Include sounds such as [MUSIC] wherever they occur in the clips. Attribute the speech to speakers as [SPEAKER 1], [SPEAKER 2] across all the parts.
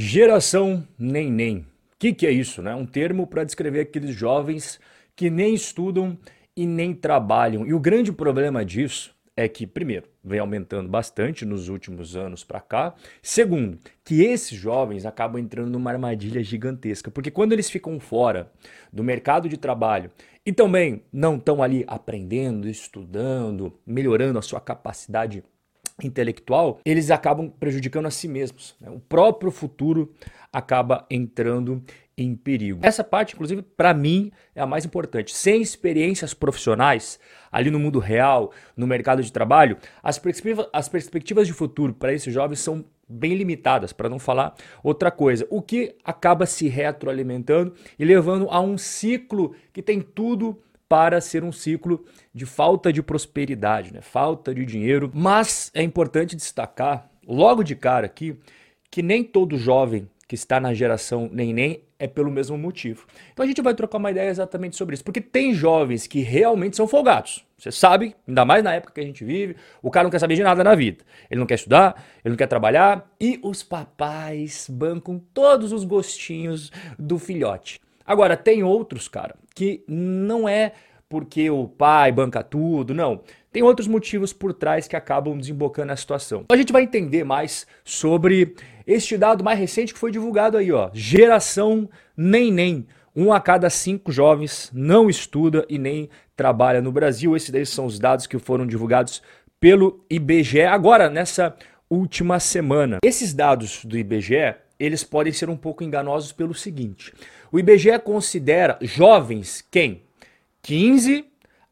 [SPEAKER 1] Geração neném. O que, que é isso? Né? Um termo para descrever aqueles jovens que nem estudam e nem trabalham. E o grande problema disso é que, primeiro, vem aumentando bastante nos últimos anos para cá. Segundo, que esses jovens acabam entrando numa armadilha gigantesca, porque quando eles ficam fora do mercado de trabalho e também não estão ali aprendendo, estudando, melhorando a sua capacidade intelectual, eles acabam prejudicando a si mesmos. Né? O próprio futuro acaba entrando em perigo. Essa parte, inclusive, para mim é a mais importante. Sem experiências profissionais ali no mundo real, no mercado de trabalho, as, perspectivas, as perspectivas de futuro para esses jovens são bem limitadas, para não falar outra coisa. O que acaba se retroalimentando e levando a um ciclo que tem tudo para ser um ciclo de falta de prosperidade, né? falta de dinheiro. Mas é importante destacar, logo de cara aqui, que nem todo jovem que está na geração neném é pelo mesmo motivo. Então a gente vai trocar uma ideia exatamente sobre isso, porque tem jovens que realmente são folgados. Você sabe, ainda mais na época que a gente vive, o cara não quer saber de nada na vida. Ele não quer estudar, ele não quer trabalhar e os papais bancam todos os gostinhos do filhote. Agora, tem outros, cara, que não é porque o pai banca tudo, não. Tem outros motivos por trás que acabam desembocando a situação. Então a gente vai entender mais sobre este dado mais recente que foi divulgado aí, ó. Geração neném. Um a cada cinco jovens não estuda e nem trabalha no Brasil. Esses daí são os dados que foram divulgados pelo IBGE agora, nessa última semana. Esses dados do IBGE, eles podem ser um pouco enganosos pelo seguinte. O IBGE considera jovens quem? 15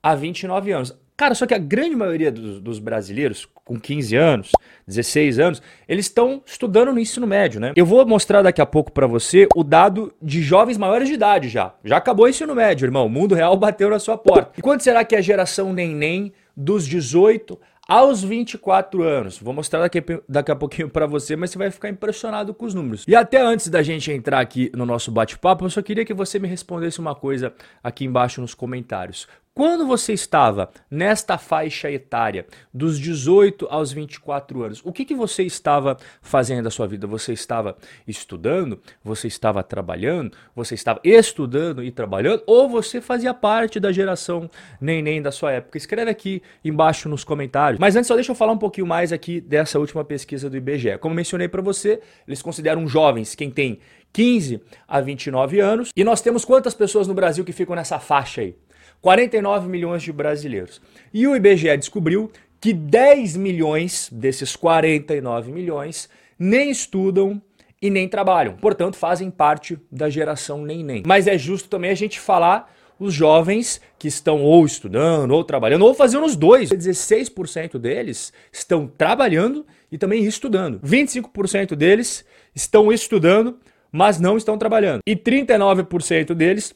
[SPEAKER 1] a 29 anos. Cara, só que a grande maioria dos, dos brasileiros, com 15 anos, 16 anos, eles estão estudando no ensino médio, né? Eu vou mostrar daqui a pouco para você o dado de jovens maiores de idade já. Já acabou o ensino médio, irmão. O mundo real bateu na sua porta. E quanto será que é a geração neném dos 18 aos 24 anos. Vou mostrar daqui, daqui a pouquinho para você, mas você vai ficar impressionado com os números. E até antes da gente entrar aqui no nosso bate-papo, eu só queria que você me respondesse uma coisa aqui embaixo nos comentários. Quando você estava nesta faixa etária, dos 18 aos 24 anos, o que, que você estava fazendo da sua vida? Você estava estudando? Você estava trabalhando? Você estava estudando e trabalhando? Ou você fazia parte da geração neném da sua época? Escreve aqui embaixo nos comentários. Mas antes, só deixa eu falar um pouquinho mais aqui dessa última pesquisa do IBGE. Como mencionei para você, eles consideram jovens quem tem 15 a 29 anos. E nós temos quantas pessoas no Brasil que ficam nessa faixa aí? 49 milhões de brasileiros. E o IBGE descobriu que 10 milhões desses 49 milhões nem estudam e nem trabalham. Portanto, fazem parte da geração nem nem. Mas é justo também a gente falar os jovens que estão ou estudando ou trabalhando ou fazendo os dois. 16% deles estão trabalhando e também estudando. 25% deles estão estudando, mas não estão trabalhando. E 39% deles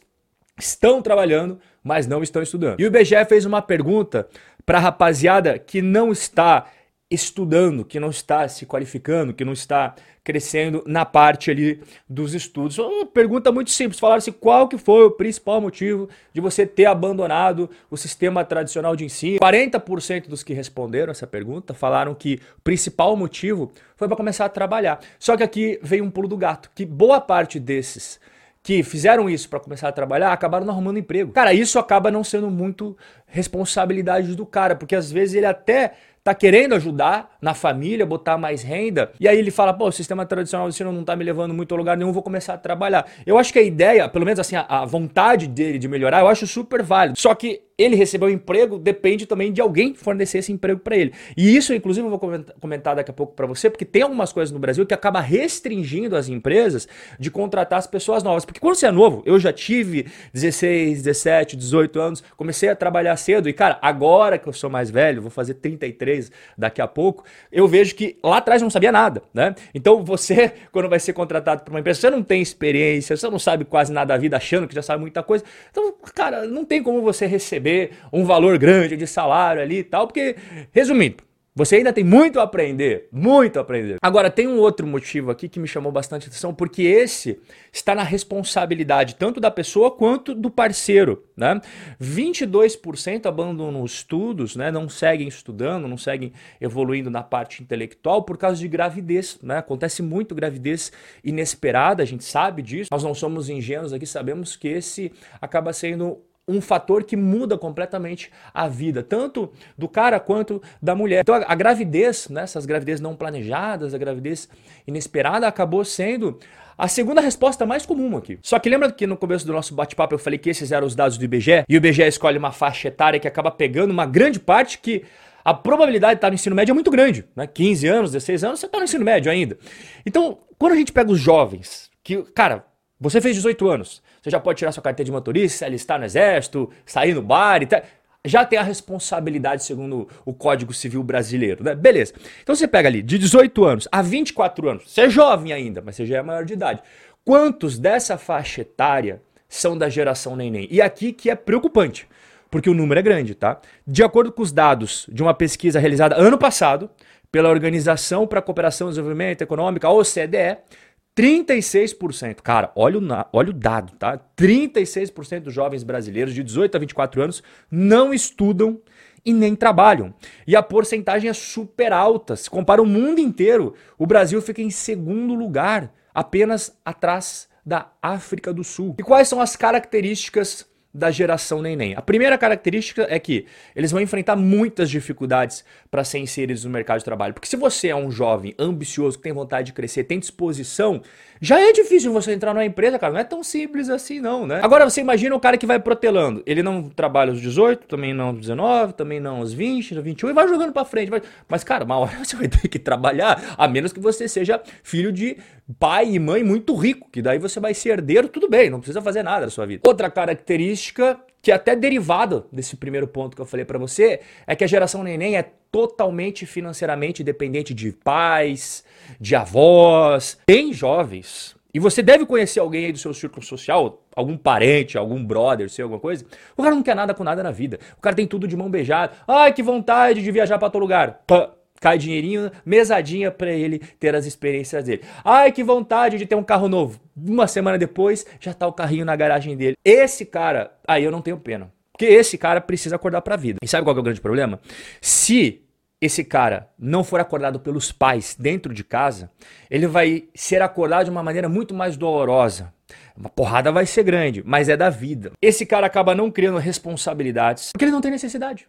[SPEAKER 1] estão trabalhando, mas não estão estudando. E o IBGE fez uma pergunta para a rapaziada que não está estudando, que não está se qualificando, que não está crescendo na parte ali dos estudos. Uma pergunta muito simples, falaram assim, qual que foi o principal motivo de você ter abandonado o sistema tradicional de ensino? 40% dos que responderam essa pergunta falaram que o principal motivo foi para começar a trabalhar. Só que aqui veio um pulo do gato, que boa parte desses que fizeram isso para começar a trabalhar acabaram não arrumando emprego. Cara, isso acaba não sendo muito responsabilidade do cara, porque às vezes ele até tá querendo ajudar na família, botar mais renda, e aí ele fala, pô, o sistema tradicional do ensino não tá me levando muito a lugar nenhum, vou começar a trabalhar. Eu acho que a ideia, pelo menos assim, a, a vontade dele de melhorar, eu acho super válido. Só que ele receber o emprego depende também de alguém fornecer esse emprego para ele. E isso, inclusive, eu vou comentar daqui a pouco para você, porque tem algumas coisas no Brasil que acaba restringindo as empresas de contratar as pessoas novas. Porque quando você é novo, eu já tive 16, 17, 18 anos, comecei a trabalhar cedo e, cara, agora que eu sou mais velho, vou fazer 33 daqui a pouco, eu vejo que lá atrás não sabia nada, né? Então você, [LAUGHS] quando vai ser contratado por uma empresa, você não tem experiência, você não sabe quase nada da vida, achando que já sabe muita coisa. Então, cara, não tem como você receber receber um valor grande de salário ali e tal, porque, resumindo, Você ainda tem muito a aprender, muito a aprender. Agora, tem um outro motivo aqui que me chamou bastante atenção, porque esse está na responsabilidade tanto da pessoa quanto do parceiro. Né? 22% abandonam estudos, né? não seguem estudando, não seguem evoluindo na parte intelectual por causa de gravidez. Né? Acontece muito gravidez inesperada, a gente sabe disso. Nós não somos ingênuos aqui, sabemos que esse acaba sendo um fator que muda completamente a vida, tanto do cara quanto da mulher. Então a, gravidez, né, essas gravidez não planejadas, a gravidez inesperada, acabou sendo a segunda resposta mais comum aqui. Só que lembra que no começo do nosso bate-papo eu falei que esses eram os dados do IBGE? E o IBGE escolhe uma faixa etária que acaba pegando uma grande parte que a probabilidade de estar no ensino médio é muito grande. Né? 15 anos, 16 anos, você está no ensino médio ainda. Então, quando a gente pega os jovens, que, cara, você fez 18 anos, você já pode tirar sua carteira de motorista, alistar no exército, sair no bar e tal. Já tem a responsabilidade segundo o Código Civil Brasileiro, né? Beleza. Então você pega ali de 18 anos a 24 anos, você é jovem ainda, mas você já é maior de idade. Quantos dessa faixa etária são da geração neném? E aqui que é preocupante, porque o número é grande, tá? De acordo com os dados de uma pesquisa realizada ano passado pela Organização para a Cooperação e Desenvolvimento Econômico, a OCDE, 36%, cara, olha o, olha o dado, tá? 36% dos jovens brasileiros de 18 a 24 anos não estudam e nem trabalham. E a porcentagem é super alta. Se compara o mundo inteiro, o Brasil fica em segundo lugar, apenas atrás da África do Sul. E quais são as características da geração neném. A primeira característica é que eles vão enfrentar muitas dificuldades para ser inseridos no mercado de trabalho. Porque se você é um jovem ambicioso, que tem vontade de crescer, tem disposição, já é difícil você entrar numa empresa, cara. Não é tão simples assim, não, né? Agora você imagina o cara que vai protelando. Ele não trabalha aos 18, também não aos 19, também não aos 20, aos 21 e vai jogando para frente. Vai... Mas, cara, uma hora [LAUGHS] você vai ter que trabalhar, a menos que você seja filho de pai e mãe muito rico, que daí você vai ser herdeiro, tudo bem, não precisa fazer nada na sua vida. Outra característica que é até derivada desse primeiro ponto que eu falei para você, é que a geração neném é totalmente financeiramente dependente de pais, de avós, tem jovens. E você deve conhecer alguém aí do seu círculo social, algum parente, algum brother, sei alguma coisa. O cara não quer nada com nada na vida. O cara tem tudo de mão beijada. Ai, que vontade de viajar para outro lugar. Pã, cai dinheirinho, mesadinha para ele ter as experiências dele. Ai, que vontade de ter um carro novo. Uma semana depois, já tá o carrinho na garagem dele. Esse cara, aí eu não tenho pena. Porque esse cara precisa acordar pra vida. E sabe qual é o grande problema? Se esse cara não for acordado pelos pais dentro de casa, ele vai ser acordado de uma maneira muito mais dolorosa. Uma porrada vai ser grande, mas é da vida. Esse cara acaba não criando responsabilidades porque ele não tem necessidade.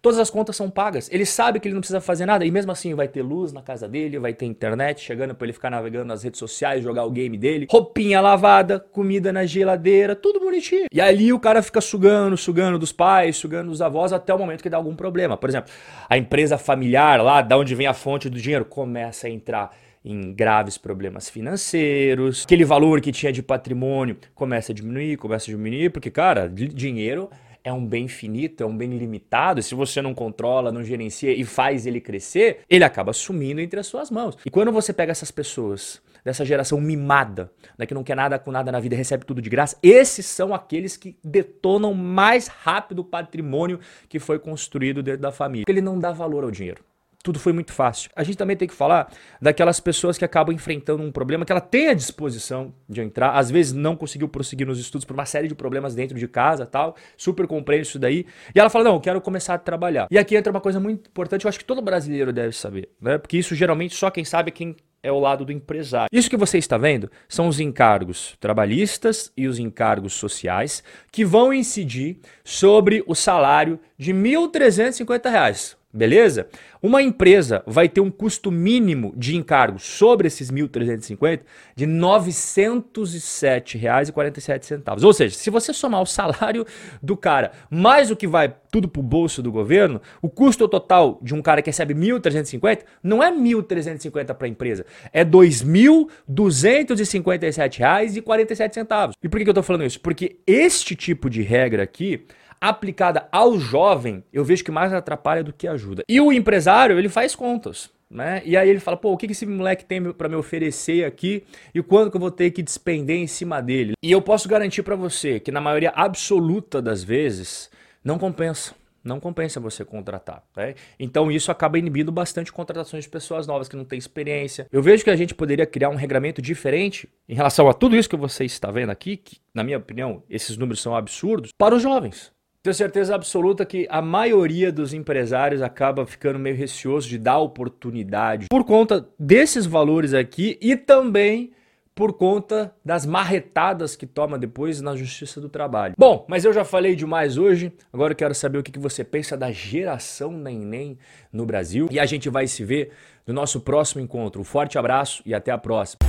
[SPEAKER 1] Todas as contas são pagas. Ele sabe que ele não precisa fazer nada e mesmo assim vai ter luz na casa dele, vai ter internet chegando para ele ficar navegando nas redes sociais, jogar o game dele, roupinha lavada, comida na geladeira, tudo bonitinho. E ali o cara fica sugando, sugando dos pais, sugando dos avós até o momento que dá algum problema. Por exemplo, a empresa familiar lá, da onde vem a fonte do dinheiro, começa a entrar em graves problemas financeiros, aquele valor que tinha de patrimônio começa a diminuir, começa a diminuir, porque, cara, dinheiro é um bem finito, é um bem limitado, se você não controla, não gerencia e faz ele crescer, ele acaba sumindo entre as suas mãos. E quando você pega essas pessoas dessa geração mimada, né, que não quer nada com nada na vida, recebe tudo de graça, esses são aqueles que detonam mais rápido o patrimônio que foi construído dentro da família. Porque ele não dá valor ao dinheiro tudo foi muito fácil. A gente também tem que falar daquelas pessoas que acabam enfrentando um problema que ela tem a disposição de entrar, às vezes não conseguiu prosseguir nos estudos por uma série de problemas dentro de casa, tal, super compreendo isso daí, e ela fala: "Não, eu quero começar a trabalhar". E aqui entra uma coisa muito importante, eu acho que todo brasileiro deve saber, né? Porque isso geralmente só quem sabe é quem é o lado do empresário. Isso que você está vendo são os encargos trabalhistas e os encargos sociais que vão incidir sobre o salário de R$ 1.350. Beleza? Uma empresa vai ter um custo mínimo de encargo sobre esses 1.350 de R$ 907,47. Ou seja, se você somar o salário do cara mais o que vai tudo para o bolso do governo, o custo total de um cara que recebe 1.350 não é 1.350 para a empresa, é R$ 2.257,47. E por que eu estou falando isso? Porque este tipo de regra aqui aplicada ao jovem, eu vejo que mais atrapalha do que ajuda. E o empresário, ele faz contas. Né? E aí ele fala, pô, o que esse moleque tem para me oferecer aqui e quando que eu vou ter que despender em cima dele? E eu posso garantir para você que na maioria absoluta das vezes não compensa. não compensa você contratar. Né? Então isso acaba inibindo bastante contratações de pessoas novas que não têm experiência. Eu vejo que a gente poderia criar um regramento diferente em relação a tudo isso que você está vendo aqui, que, na minha opinião, esses números são absurdos, para os jovens. Tenho certeza absoluta que a maioria dos empresários acaba ficando meio receoso de dar oportunidade por conta desses valores aqui e também por conta das marretadas que toma depois na Justiça do Trabalho. Bom, mas eu já falei demais hoje, agora eu quero saber o que você pensa da geração neném no Brasil e a gente vai se ver no nosso próximo encontro. Um forte abraço e até a próxima.